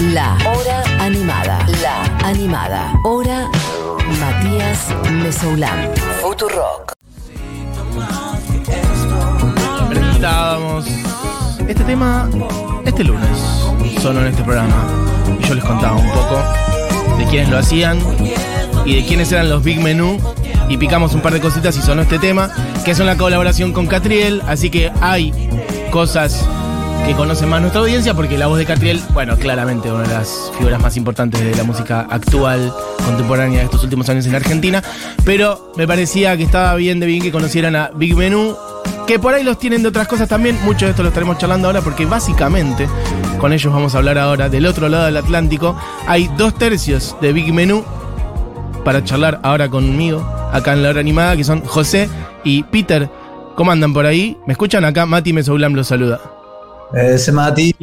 La Hora Animada. La Animada. Hora Matías Mesoulán. Futurock. Presentábamos este tema este lunes, solo en este programa. Y yo les contaba un poco de quiénes lo hacían y de quiénes eran los Big Menú. Y picamos un par de cositas y sonó este tema, que es una colaboración con Catriel. Así que hay cosas que conocen más nuestra audiencia, porque la voz de Catriel, bueno, claramente una de las figuras más importantes de la música actual, contemporánea de estos últimos años en Argentina. Pero me parecía que estaba bien de bien que conocieran a Big Menú, que por ahí los tienen de otras cosas también. Mucho de esto lo estaremos charlando ahora, porque básicamente, con ellos vamos a hablar ahora del otro lado del Atlántico. Hay dos tercios de Big Menú para charlar ahora conmigo, acá en la hora animada, que son José y Peter. ¿Cómo andan por ahí? ¿Me escuchan acá? Mati Mesoulam los saluda. Ese Mati.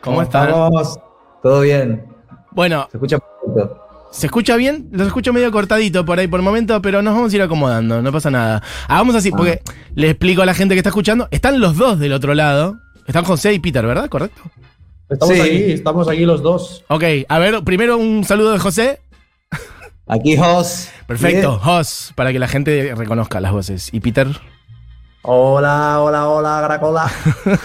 ¿Cómo están? estamos? ¿Todo bien? Bueno, ¿Se escucha poquito? ¿se escucha bien? Los escucho medio cortadito por ahí por el momento, pero nos vamos a ir acomodando, no pasa nada. Hagamos así, porque le explico a la gente que está escuchando. Están los dos del otro lado. Están José y Peter, ¿verdad? ¿Correcto? Estamos Sí. aquí, estamos aquí los dos. Ok, a ver, primero un saludo de José. Aquí, Jos. Perfecto, Jos, para que la gente reconozca las voces. ¿Y Peter? Hola, hola, hola, Gracola.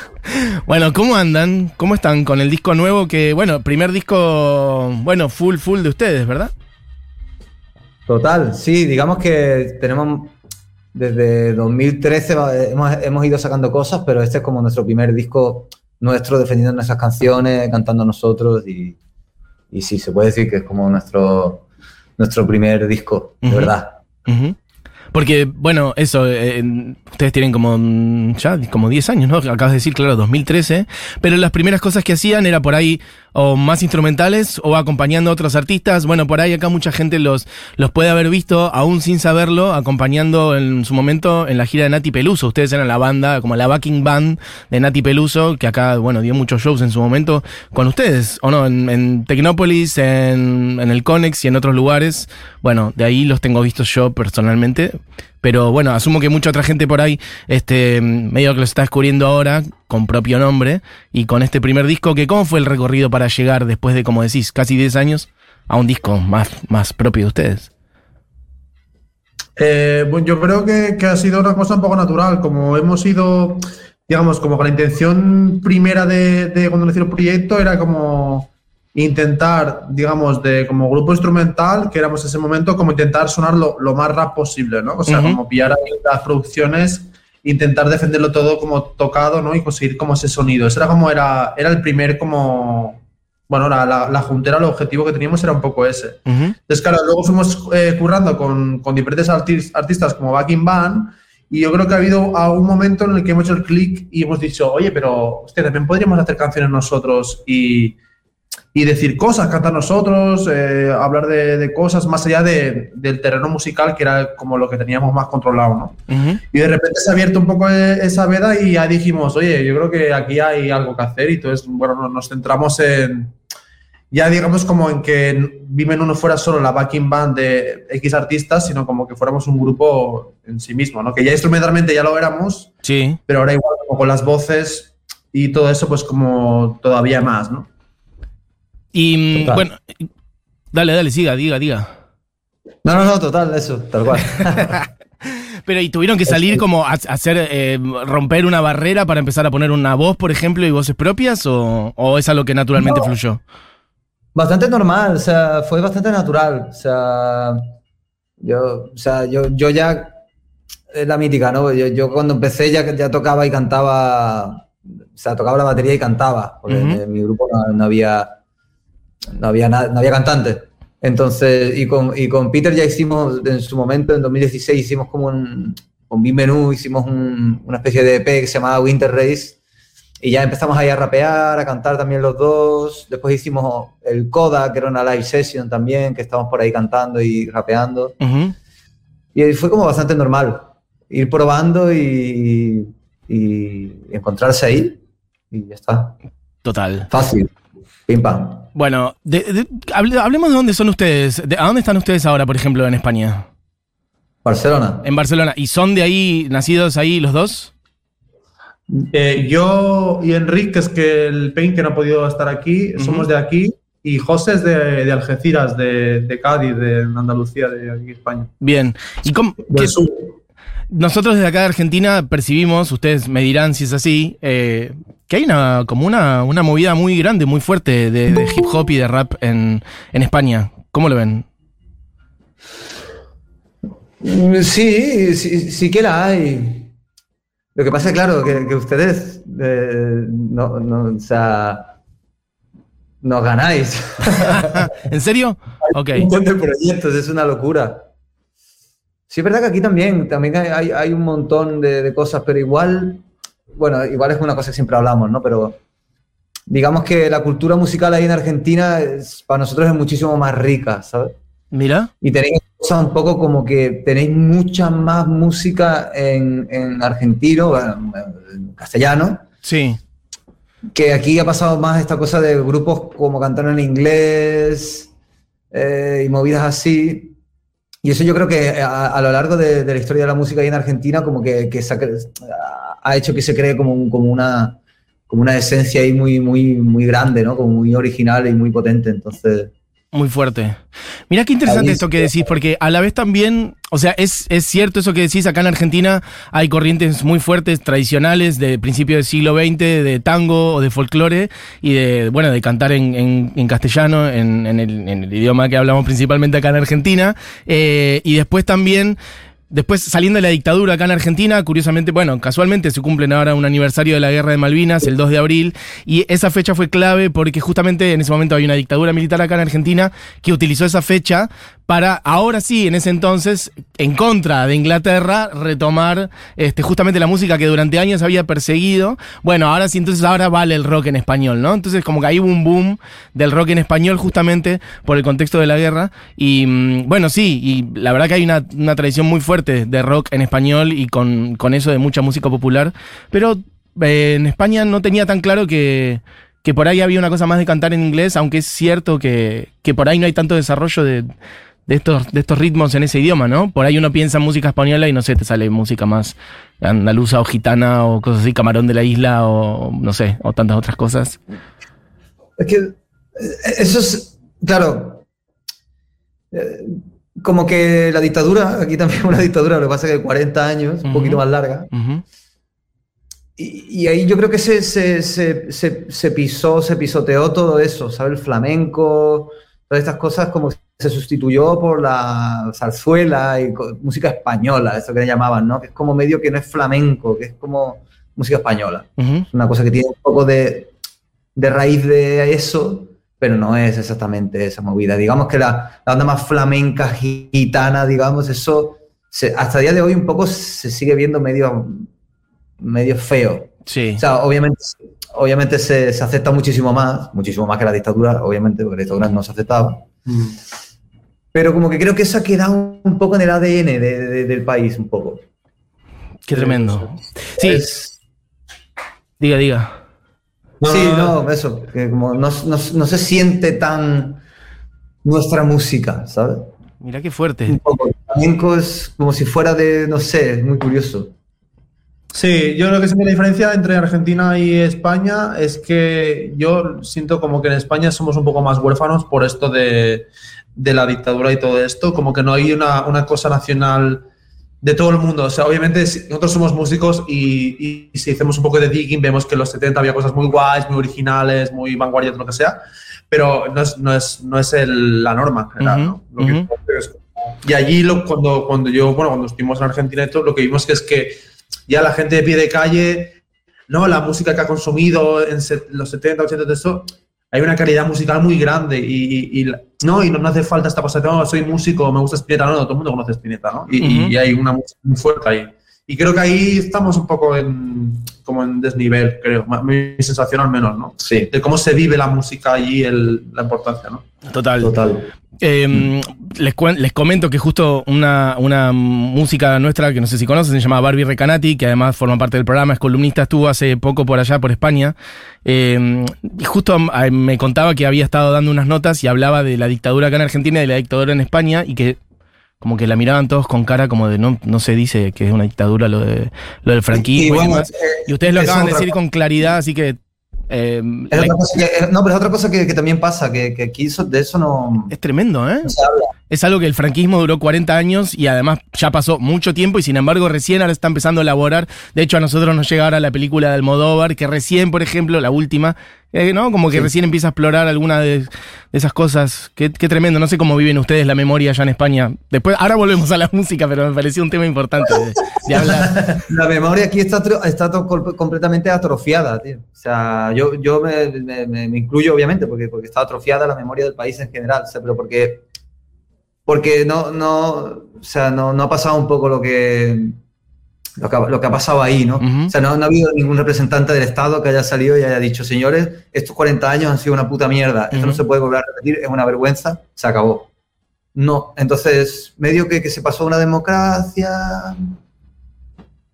Bueno, ¿cómo andan? ¿Cómo están con el disco nuevo que, bueno, primer disco, bueno, full, full de ustedes, ¿verdad? Total, sí, digamos que tenemos desde 2013 va- hemos, hemos ido sacando cosas, pero este es como nuestro primer disco nuestro defendiendo nuestras canciones, cantando nosotros y, y sí, se puede decir que es como nuestro, nuestro primer disco, de verdad. Porque, bueno, eso, eh, ustedes tienen como mm, ya como 10 años, ¿no? Acabas de decir, claro, 2013. Pero las primeras cosas que hacían era por ahí o más instrumentales o acompañando a otros artistas. Bueno, por ahí acá mucha gente los, los puede haber visto, aún sin saberlo, acompañando en su momento en la gira de Nati Peluso. Ustedes eran la banda, como la backing band de Nati Peluso, que acá, bueno, dio muchos shows en su momento con ustedes, ¿o no? En, en Tecnópolis, en, en el Conex y en otros lugares. Bueno, de ahí los tengo vistos yo personalmente. Pero bueno, asumo que mucha otra gente por ahí, este, medio que lo está descubriendo ahora, con propio nombre, y con este primer disco, que ¿cómo fue el recorrido para llegar después de, como decís, casi 10 años, a un disco más, más propio de ustedes? Eh, bueno, yo creo que, que ha sido una cosa un poco natural, como hemos ido, digamos, como con la intención primera de, de cuando nació el proyecto era como intentar, digamos, de como grupo instrumental, que éramos en ese momento, como intentar sonar lo, lo más rap posible, ¿no? O sea, Ujú. como pillar ahí las producciones, intentar defenderlo todo como tocado, ¿no? Y conseguir como ese sonido. Ese era como era, era el primer como, bueno, la, la, la juntera, el objetivo que teníamos era un poco ese. Ujú. Entonces, claro, luego fuimos eh, currando con, con diferentes artis- artistas como Backing Band y yo creo que ha habido a un momento en el que hemos hecho el clic y hemos dicho, oye, pero hostia, también podríamos hacer canciones nosotros y, y decir cosas, cantar nosotros, eh, hablar de, de cosas más allá de- del terreno musical, que era como lo que teníamos más controlado, ¿no? Ujú. Y de repente se ha abierto un poco eh, esa veda y ya dijimos, oye, yo creo que aquí hay algo que hacer y entonces, bueno, nos- nos centramos en, ya digamos como en que Vimen no fuera solo la backing band de X artistas, sino como que fuéramos un grupo en sí mismo, ¿no? Que ya instrumentalmente ya lo éramos, Sí. pero ahora igual como con las voces y todo eso, pues como todavía más, ¿no? Y mm, Total. bueno, dale, dale, siga, diga, diga. No, no, no, total, eso, tal cual. Pero ¿y tuvieron que salir como a, hacer, eh, romper una barrera para empezar a poner una voz, por ejemplo, y voces propias? ¿O, o es algo que naturalmente No. fluyó? Bastante normal, o sea, fue bastante natural. O sea, yo, o sea, yo, yo ya. Es la mítica, ¿no? Yo, yo cuando empecé ya, ya tocaba y cantaba. O sea, tocaba la batería y cantaba, porque en, mi grupo no, no había. No había, no había cantante. Entonces, y con, y con Peter ya hicimos, en su momento, en 2016, hicimos como un. Con Big Menú hicimos un- una especie de EP que se llamaba Winter Race. Y ya empezamos ahí a rapear, a cantar también los dos. Después hicimos el Coda, que era una live session también, que estábamos por ahí cantando y rapeando. Y fue como bastante normal ir probando y, y encontrarse ahí. Y ya está. Total. Fácil. Pim pam. Bueno, de- de- hable- hablemos de dónde son ustedes. De- ¿A dónde están ustedes ahora, por ejemplo, en España? Barcelona. En Barcelona. ¿Y son de ahí, nacidos ahí los dos? Eh, yo y Enrique, que es que el Pain que no ha podido estar aquí, somos de aquí. Y José es de, de Algeciras, de, de Cádiz, de Andalucía, de aquí España. Bien. ¿Y cómo, Del qué- sur. Nosotros desde acá de Argentina percibimos, ustedes me dirán si es así, eh, que hay una como una, una movida muy grande, muy fuerte de, de hip hop y de rap en, en España. ¿Cómo lo ven? Sí, sí, sí que la hay. Lo que pasa claro, que, que ustedes eh, no, no, o sea, no ganáis. ¿En serio? Ok. un montón de proyectos, es una locura. Sí, es verdad que aquí también, también hay, hay- un montón de, de cosas, pero igual, bueno, igual es una cosa que siempre hablamos, ¿no? Pero digamos que la cultura musical ahí en Argentina es- para nosotros es muchísimo más rica, ¿sabes? Mira. Y tenéis cosas un poco como que tenéis mucha más música en, en argentino, en castellano, Sí. que aquí ha pasado más esta cosa de grupos como cantar en inglés eh, y movidas así. Y eso yo creo que a, a lo largo de, de la historia de la música ahí en Argentina como que, que ha hecho que se cree como, un- como, una, como una esencia ahí muy, muy, muy grande, ¿no? Como muy original y muy potente. Entonces, Muy fuerte. Mira qué interesante Ahí esto que decís, porque a la vez también, o sea, es, es cierto eso que decís, acá en Argentina hay corrientes muy fuertes, tradicionales, de principio del siglo XX, de tango o de folclore, y de, bueno, de cantar en, en- en castellano, en, en el, en el idioma que hablamos principalmente acá en Argentina, eh, y después también... Después, saliendo de la dictadura acá en Argentina, curiosamente, bueno, casualmente se cumplen ahora un aniversario de la guerra de Malvinas, el 2 de abril, y esa fecha fue clave porque justamente en ese momento había una dictadura militar acá en Argentina que utilizó esa fecha para, ahora sí, en ese entonces, en contra de Inglaterra, retomar este, justamente la música que durante años había perseguido. Bueno, ahora sí, entonces ahora vale el rock en español, ¿no? Entonces como que hay un boom del rock en español justamente por el contexto de la guerra. Y mm, bueno, sí, y la verdad que hay una, tradición muy fuerte de rock en español y con, con eso de mucha música popular. Pero eh, en España no tenía tan claro que, que por ahí había una cosa más de cantar en inglés, aunque es cierto que, que por ahí no hay tanto desarrollo de, de estos, de estos ritmos en ese idioma, ¿no? Por ahí uno piensa en música española y no sé, te sale música más andaluza o gitana o cosas así, camarón de la isla o no sé, o tantas otras cosas. Es que eh, eso es, claro, eh, como que la dictadura, aquí también una dictadura, lo que pasa es que 40 años, un poquito más larga, y, y ahí yo creo que se, se, se, se, se pisó, se pisoteó todo eso, ¿sabes? El flamenco, todas estas cosas como se sustituyó por la zarzuela y música española, eso que le llamaban, ¿no? Que es como medio que no es flamenco, que es como música española. Una cosa que tiene un poco de, de raíz de eso, pero no es exactamente esa movida. Digamos que la, la onda más flamenca, gitana, digamos, eso se- hasta el día de hoy un poco se sigue viendo medio, medio feo. Sí. O sea, obviamente, obviamente se, se acepta muchísimo más, muchísimo más que la dictadura, obviamente, porque la dictadura no se aceptaba. Pero como que creo que eso ha quedado un poco en el ADN de- de- del país, un poco. Qué tremendo. Sí, Es- diga, diga. Sí, no, eso, que como no, no- no se siente tan nuestra música, ¿sabes? Mirá qué Un fuerte. poco. El flamenco es como si fuera de, no sé, es muy curioso. Sí, yo creo que siempre la diferencia entre Argentina y España es que yo siento como que en España somos un poco más huérfanos por esto de, de la dictadura y todo esto, como que no hay una, una cosa nacional de todo el mundo. O sea, obviamente nosotros somos músicos y, y si hacemos un poco de digging vemos que en los 70 había cosas muy guays, muy originales, muy vanguardias, lo que sea, pero no es, no es, no es el- la norma. Lo que- ujú. y allí lo- cuando, cuando yo, bueno, cuando estuvimos en Argentina y todo, lo que vimos que es que ya la gente de pie de calle, no, la música que ha consumido en los 70, 80, de eso, hay una calidad musical muy grande y, y- y no, y no, no hace falta esta cosa no, soy músico, me gusta Spinetta, no, no, todo el mundo conoce Spinetta, ¿no? Y, Ujú. y hay una música muy fuerte ahí. Y creo que ahí estamos un poco en, como en desnivel, creo, mi sensación al menos, ¿no? Sí, De cómo se vive la música allí, el- la importancia, ¿no? Total. total. Eh, les, les comento que justo una, una música nuestra que no sé si conocen, se llama Barbie Recanati, que además forma parte del programa, es columnista, estuvo hace poco por allá, por España. Eh, y justo me contaba que había estado dando unas notas y hablaba de la dictadura acá en Argentina y de la dictadura en España y que como que la miraban todos con cara como de no, no se dice que es una dictadura lo, de, lo del franquismo. Y Y, eh, Y ustedes lo acaban de decir con claridad, así que... eh, Es la- otra cosa que- eh, no, pero es otra cosa que, que también pasa, que, que aquí eso- de eso no, es tremendo, ¿eh? no se habla. Es algo que el franquismo duró 40 años y además ya pasó mucho tiempo y sin embargo recién ahora está empezando a elaborar. De hecho, a nosotros nos llega ahora la película de Almodóvar, que recién, por ejemplo, la última, eh, ¿no? Como que Sí. recién empieza a explorar alguna de, esas cosas. Qué, qué tremendo. No sé cómo viven ustedes la memoria allá en España. Después, ahora volvemos a la música, pero me pareció un tema importante de, de hablar. La memoria aquí está, está completamente atrofiada, tío. O sea, yo, yo me, me- me- me incluyo, obviamente, porque, porque está atrofiada la memoria del país en general, o sea, pero porque, porque no, no, o sea, no, no ha pasado un poco lo que, lo que, ha, lo que ha pasado ahí, ¿no? Ujú. O sea, no, no ha habido ningún representante del Estado que haya salido y haya dicho, señores, estos 40 años han sido una puta mierda, esto no se puede volver a repetir, es una vergüenza, se acabó. No, entonces, medio que, que se pasó una democracia,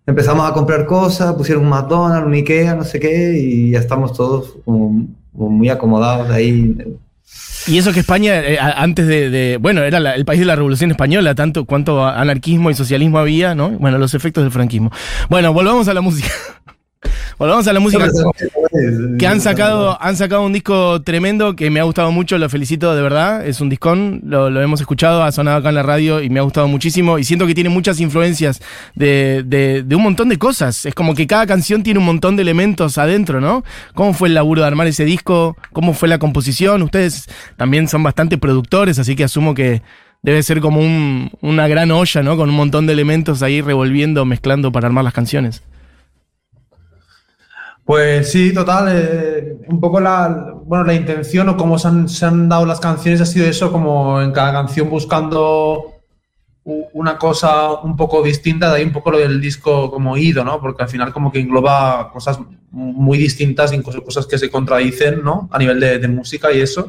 empezamos a comprar cosas, pusieron un McDonald's, un Ikea, no sé qué, y ya estamos todos como, como muy acomodados ahí. Y eso que España, eh, antes de, Bueno, era el país de la Revolución Española, tanto cuánto anarquismo y socialismo había, ¿no? Bueno, los efectos del franquismo. Bueno, volvamos a la música. volvamos a la música. Que han sacado, han sacado un disco tremendo que me ha gustado mucho, lo felicito de verdad. Es un discón, lo, lo hemos escuchado, ha sonado acá en la radio y me ha gustado muchísimo. Y siento que tiene muchas influencias de, de- de un montón de cosas. Es como que cada canción tiene un montón de elementos adentro, ¿no? ¿Cómo fue el laburo de armar ese disco? ¿Cómo fue la composición? Ustedes también son bastante productores, así que asumo que debe ser como un- una gran olla, ¿no? Con un montón de elementos ahí revolviendo, mezclando para armar las canciones. Pues sí, total. eh, un poco la, bueno, la intención o cómo se han, se han dado las canciones ha sido eso, como en cada canción buscando una cosa un poco distinta, de ahí un poco lo del disco como ido, ¿no? Porque al final como que engloba cosas muy distintas, incluso cosas que se contradicen, ¿no? A nivel de, música y eso.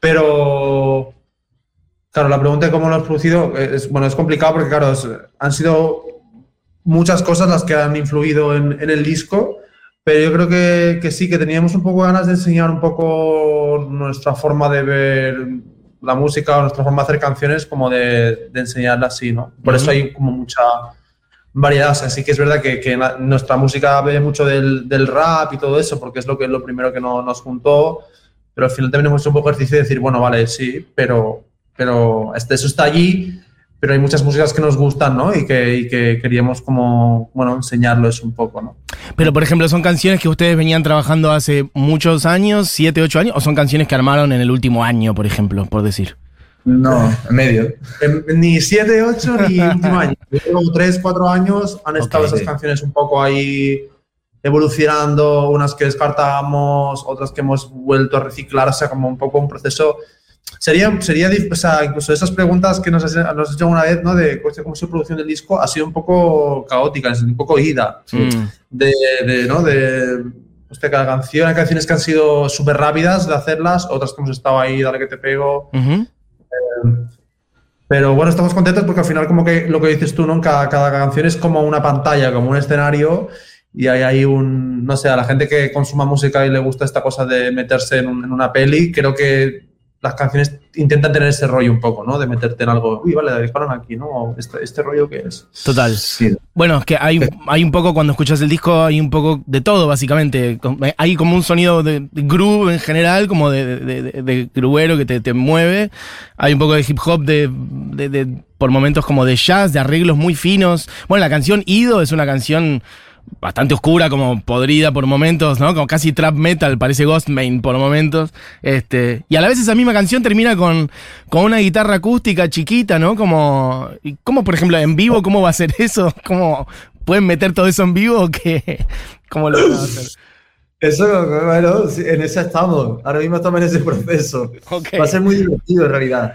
Pero, claro, la pregunta de cómo lo has producido es, bueno, es complicado porque, claro, han sido muchas cosas las que han influido en el disco. Pero yo creo que, que sí, que teníamos un poco ganas de enseñar un poco nuestra forma de ver la música o nuestra forma de hacer canciones, como de, de enseñarla así, ¿no? Por Ujú. eso hay como mucha variedad. O sea, sí que es verdad que, que nuestra música bebe mucho del, del rap y todo eso, porque es lo que es lo primero que no- nos juntó. Pero al final también hemos hecho un poco ejercicio de decir, bueno, vale, sí, pero, pero este, eso está allí, pero hay muchas músicas que nos gustan, ¿no? Y que, y que queríamos como, bueno, enseñarlos un poco, ¿no? Pero, por ejemplo, ¿son canciones que ustedes venían trabajando hace muchos años, siete, ocho años, o son canciones que armaron en el último año, por ejemplo, por decir? No, en medio. Ni 7, 8 ni último año. Llevo 3, 4 años han estado esas canciones un poco ahí evolucionando, unas que descartábamos, otras que hemos vuelto a reciclar, o sea, como un poco un proceso. Sería, sería o sea, incluso esas preguntas que nos has, nos has hecho una vez, ¿no? De "Hostia, cómo la producción del disco, ha sido un poco caótica, un poco ida. Mm. De, de, ¿no? De, hostia, cada canción, hay canciones que han sido súper rápidas de hacerlas, otras que hemos estado ahí, dale que te pego, Ujú. pero bueno, estamos contentos porque al final, como que lo que dices tú, ¿no? Cada, cada canción es como una pantalla, como un escenario, y hay ahí un, no sé, a la gente que consuma música y le gusta esta cosa de meterse en, un- en una peli, creo que las canciones intentan tener ese rollo un poco, ¿no? De meterte en algo, uy, vale, disparan aquí, ¿no? O Este, este rollo que es. Total. Sí. Bueno, es que hay, hay un poco, cuando escuchas el disco, hay un poco de todo, básicamente. Com- Hay como un sonido de, groove en general, como de, de, de- de gruero que te, te mueve. Hay un poco de hip hop, de- por momentos como de jazz, de arreglos muy finos. Bueno, la canción Ido es una canción bastante oscura, como podrida por momentos, ¿no? Como casi trap metal, parece Ghostmain por momentos. Este, y a la vez esa misma canción termina con, con una guitarra acústica chiquita, ¿no? Como, ¿cómo, por ejemplo, en vivo, cómo va a ser eso? ¿Cómo pueden meter todo eso en vivo o qué? ¿Cómo lo van a hacer? Eso, bueno, en eso estamos. Ahora mismo estamos en ese proceso. Va a ser muy divertido en realidad.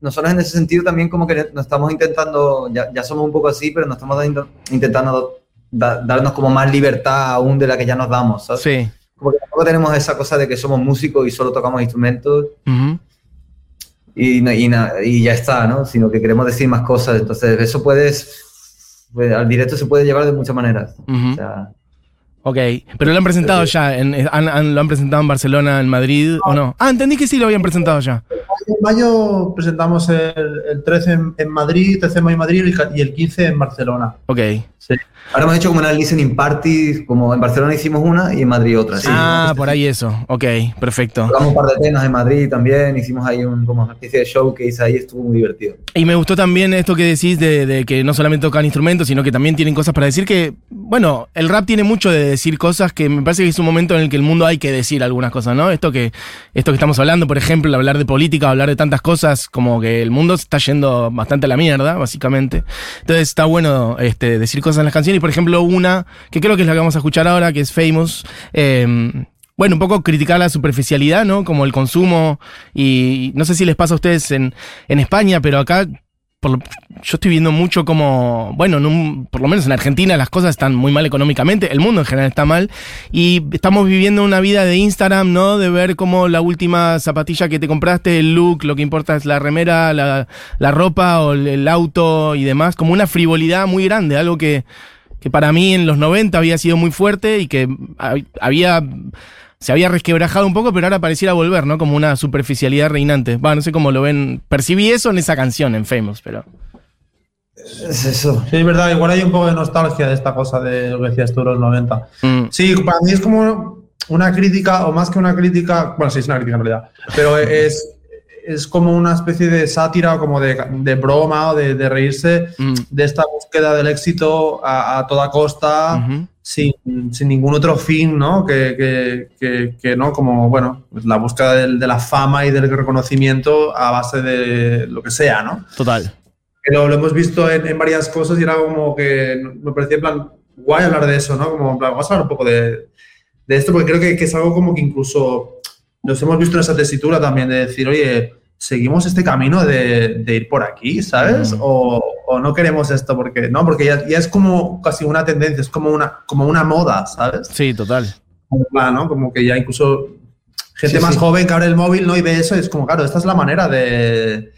Nosotros en ese sentido también como que nos estamos intentando, ya, ya somos un poco así, pero nos estamos intentando da- darnos como más libertad aún de la que ya nos damos, ¿sabes? Sí. Porque tampoco tenemos esa cosa de que somos músicos y solo tocamos instrumentos y, no- y, na- y ya está, ¿no? Sino que queremos decir más cosas. Entonces eso puedes, pues, al directo se puede llevar de muchas maneras. Ujú. O sea, Ok, pero lo han presentado ya, en- han- han- lo han presentado en Barcelona, en Madrid, ¿o no? Ah, entendí que sí lo habían presentado ya. en mayo presentamos el, el 13 en, en Madrid, 13 de mayo en Madrid y el 15 en Barcelona. Ok. Sí. Ahora hemos hecho como una listening party, como en Barcelona hicimos una y en Madrid otra. sí. ah, por ahí eso. Ok, perfecto. Tocamos un par de temas en Madrid también, hicimos ahí un, como una especie de showcase ahí, estuvo muy divertido. Y me gustó también esto que decís de, de que no solamente tocan instrumentos, sino que también tienen cosas para decir que, bueno, el rap tiene mucho de decir cosas que me parece que es un momento en el que el mundo hay que decir algunas cosas, ¿no? Esto que, esto que estamos hablando, por ejemplo, hablar de política, hablar de tantas cosas, como que el mundo está yendo bastante a la mierda, básicamente. Entonces está bueno este, decir cosas en las canciones. Y por ejemplo, una que creo que es la que vamos a escuchar ahora, que es Famous. eh, bueno, un poco criticar la superficialidad, ¿no? Como el consumo. Y no sé si les pasa a ustedes en, en España, pero acá por lo- yo estoy viendo mucho como, bueno, en un- por lo menos en Argentina las cosas están muy mal económicamente, el mundo en general está mal, y estamos viviendo una vida de Instagram, ¿no? De ver cómo la última zapatilla que te compraste, el look, lo que importa es la remera, la, la ropa o el, el auto y demás, como una frivolidad muy grande, algo que, que para mí en los 90 había sido muy fuerte y que hab- había se había resquebrajado un poco, pero ahora pareciera volver, ¿no? Como una superficialidad reinante. Va, no sé cómo lo ven. Percibí eso en esa canción, en Famous, pero. Es eso. Sí, es verdad, igual hay un poco de nostalgia de esta cosa de lo que decías tú, los 90. Mm, Sí, para mí es como una crítica, o más que una crítica, bueno, sí, es una crítica en realidad, pero es, es como una especie de sátira o como de, de broma o de, de reírse mm, de esta búsqueda del éxito a, a toda costa, sin, sin ningún otro fin, ¿no? Que, que, que, que no, como, bueno, pues la búsqueda del- de la fama y del reconocimiento a base de lo que sea, ¿no? Total. Pero lo hemos visto en, en varias cosas y era como que me parecía en plan guay hablar de eso, ¿no? Como en plan, vamos a hablar un poco de, de esto, porque creo que, que es algo como que incluso nos hemos visto en esa tesitura también de decir, oye, seguimos este camino de, de ir por aquí, ¿sabes? Mm. O, o no queremos esto, porque no, porque ya, ya es como casi una tendencia, es como una, como una moda, ¿sabes? Sí, total. Como, como que ya incluso gente Sí, más sí. joven que abre el móvil ¿no? y ve eso y es como, claro, esta es la manera de,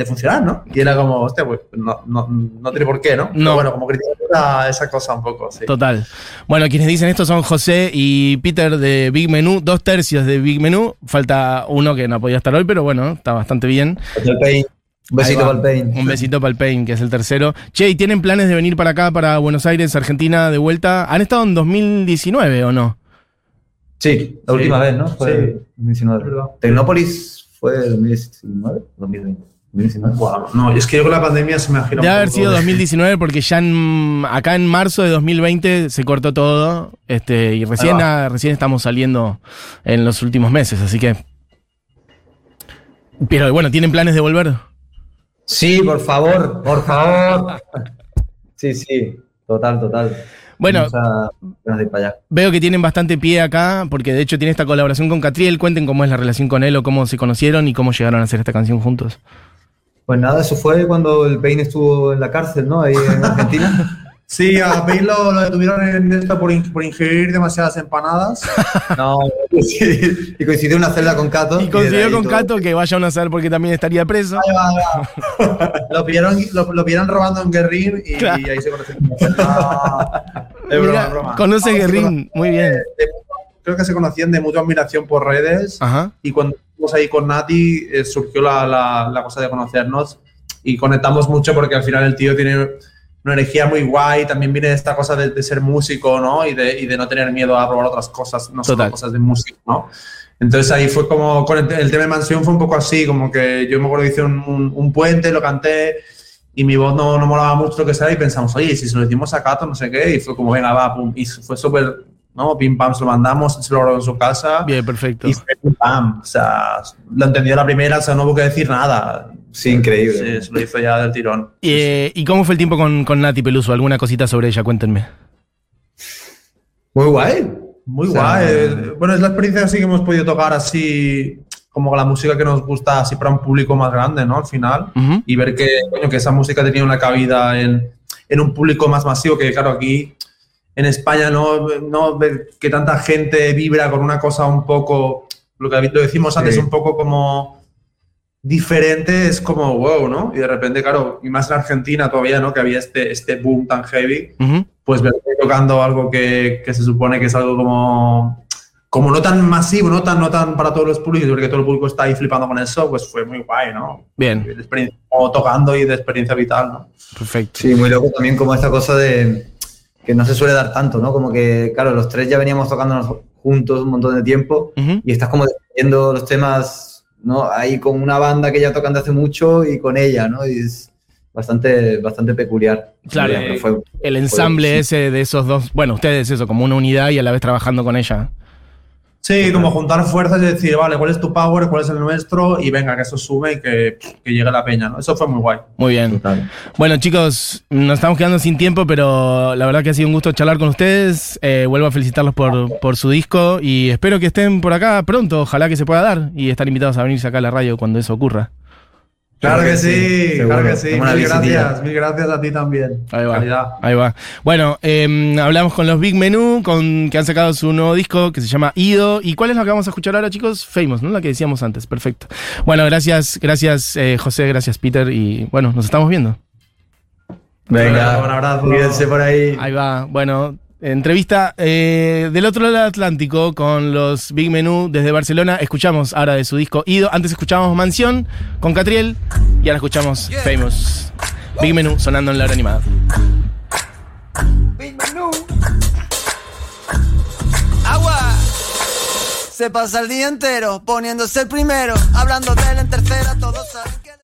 de funcionar, ¿no? Y era como, hostia, pues no, no, no tiene por qué, ¿no? Pero No. bueno, como criticar esa- cosa un poco, sí. Total. Bueno, quienes dicen esto son José y Peter de Big Menú, dos tercios de Big Menú. Falta uno que no podía estar hoy, pero bueno, está bastante bien. Un besito para el Pain. Un besito para el Pain, que es el tercero. Che, ¿y tienen planes de venir para acá, para Buenos Aires, Argentina, de vuelta? ¿Han estado en 2019 o no? Sí, la Sí. última vez, ¿no? Fue Sí. 2019. Es verdad. Tecnópolis fue 2019, 2020. 2019. Guau, no, es que yo con la pandemia se me ha girado Debe haber sido de- 2019 porque ya en- acá en marzo de 2020 se cortó todo este, y recién, ah, recién estamos saliendo en los últimos meses, así que... Pero bueno, ¿tienen planes de volver? Sí, por favor, por favor. Sí, sí, total, total. Bueno, allá. veo que tienen bastante pie acá porque de hecho tiene esta colaboración con Catriel. Cuenten cómo es la relación con él o cómo se conocieron y cómo llegaron a hacer esta canción juntos. Pues nada, eso fue cuando el Pain estuvo en la cárcel, ¿no? Ahí en Argentina. Sí, a Payne lo, lo detuvieron en esto por, in- por ingerir demasiadas empanadas. No, sí. Y coincidió en una celda con Cato. Y ahí con todo. Cato que vaya uno a saber porque también estaría preso. Ahí va, ahí va. lo, pillaron, lo, lo pillaron robando en Guerrín y, Claro. y ahí se conocieron. Ah, es broma, Mira, es broma. conoce No, se Guerrín, muy bien. de- creo que se conocían de mutua admiración por redes. Ajá. Y cuando estuvimos ahí con Nati, eh, surgió la, la- la cosa de conocernos y conectamos mucho porque al final el tío tiene una energía muy guay, también viene esta cosa de, de ser músico, ¿no? Y de, y de no tener miedo a probar otras cosas, no solo cosas de música, ¿no? Entonces ahí fue como, con el, el tema de Mansión fue un poco así, como que yo me acuerdo que hice un, un- un puente, lo canté y mi voz no, no molaba mucho lo que sea y pensamos, oye, si se lo decimos a Cato, no sé qué, y fue como, venga, va, pum, y fue súper, ¿no? Pim, pam, se lo mandamos, se lo grabó en su casa. Bien, perfecto. Y fue pim, pam. O sea, lo entendió la primera, o sea, no hubo que decir nada. Sí, increíble. Sí, se lo hizo ya del tirón. Eh, ¿Y cómo fue el tiempo con, con Nati Peluso? ¿Alguna cosita sobre ella? Cuéntenme. Muy guay. Muy O sea, guay. Eh, Bueno, es la experiencia así que hemos podido tocar así, como la música que nos gusta, así para un público más grande, ¿no? Al final. Y ver que, coño, que esa música tenía una cabida en, en un público más masivo, que claro, aquí en España no, no ver que tanta gente vibra con una cosa un poco, lo que lo decimos antes, Sí. un poco como diferente, es como wow, ¿no? Y de repente, claro, y más en Argentina todavía, ¿no? Que había este, este boom tan heavy, Ujú. pues verte tocando algo que, que se supone que es algo como como no tan masivo, no tan, no tan para todos los públicos, porque todo el público está ahí flipando con eso, pues fue muy guay, ¿no? Bien. De experiencia- o tocando y de experiencia vital, ¿no? Perfecto. Sí, muy loco también como esta cosa de que no se suele dar tanto, ¿no? Como que, claro, los tres ya veníamos tocándonos juntos un montón de tiempo Ujú. y estás como defendiendo los temas, ¿no? Ahí con una banda que ya tocan de hace mucho y con ella, ¿no? Y es bastante, bastante peculiar. Claro. Fue- El ensamble sí. ese de esos dos, bueno, ustedes eso, como una unidad y a la vez trabajando con ella. Sí, como juntar fuerzas y decir, vale, ¿cuál es tu power? ¿Cuál es el nuestro? Y venga, que eso sube y que, que llegue la peña, ¿no? Eso fue muy guay. Muy bien. Total. Bueno, chicos, nos estamos quedando sin tiempo, pero la verdad que ha sido un gusto charlar con ustedes. Eh, vuelvo a felicitarlos por, por su disco y espero que estén por acá pronto. Ojalá que se pueda dar y estar invitados a venirse acá a la radio cuando eso ocurra. Claro que sí, seguro. claro que sí. Mil visitilla. gracias, mil gracias a ti también. Ahí va. Calidad. Ahí va. Bueno, eh, hablamos con los Big Menú, con, que han sacado su nuevo disco que se llama Ido. ¿Y cuál es la que vamos a escuchar ahora, chicos? Famous, ¿no? La que decíamos antes. Perfecto. Bueno, gracias, gracias eh, José, gracias Peter y bueno, nos estamos viendo. Venga, Un abrazo. cuídense por ahí. Ahí va. Bueno, entrevista eh, del otro lado del Atlántico con los Big Menú desde Barcelona. Escuchamos ahora de su disco Ido. Antes escuchamos Mansión con Catriel y ahora escuchamos Famous. Big Menú sonando en la hora animada. Agua. Se pasa el día entero poniéndose el primero, hablando de él en tercera, todos saben.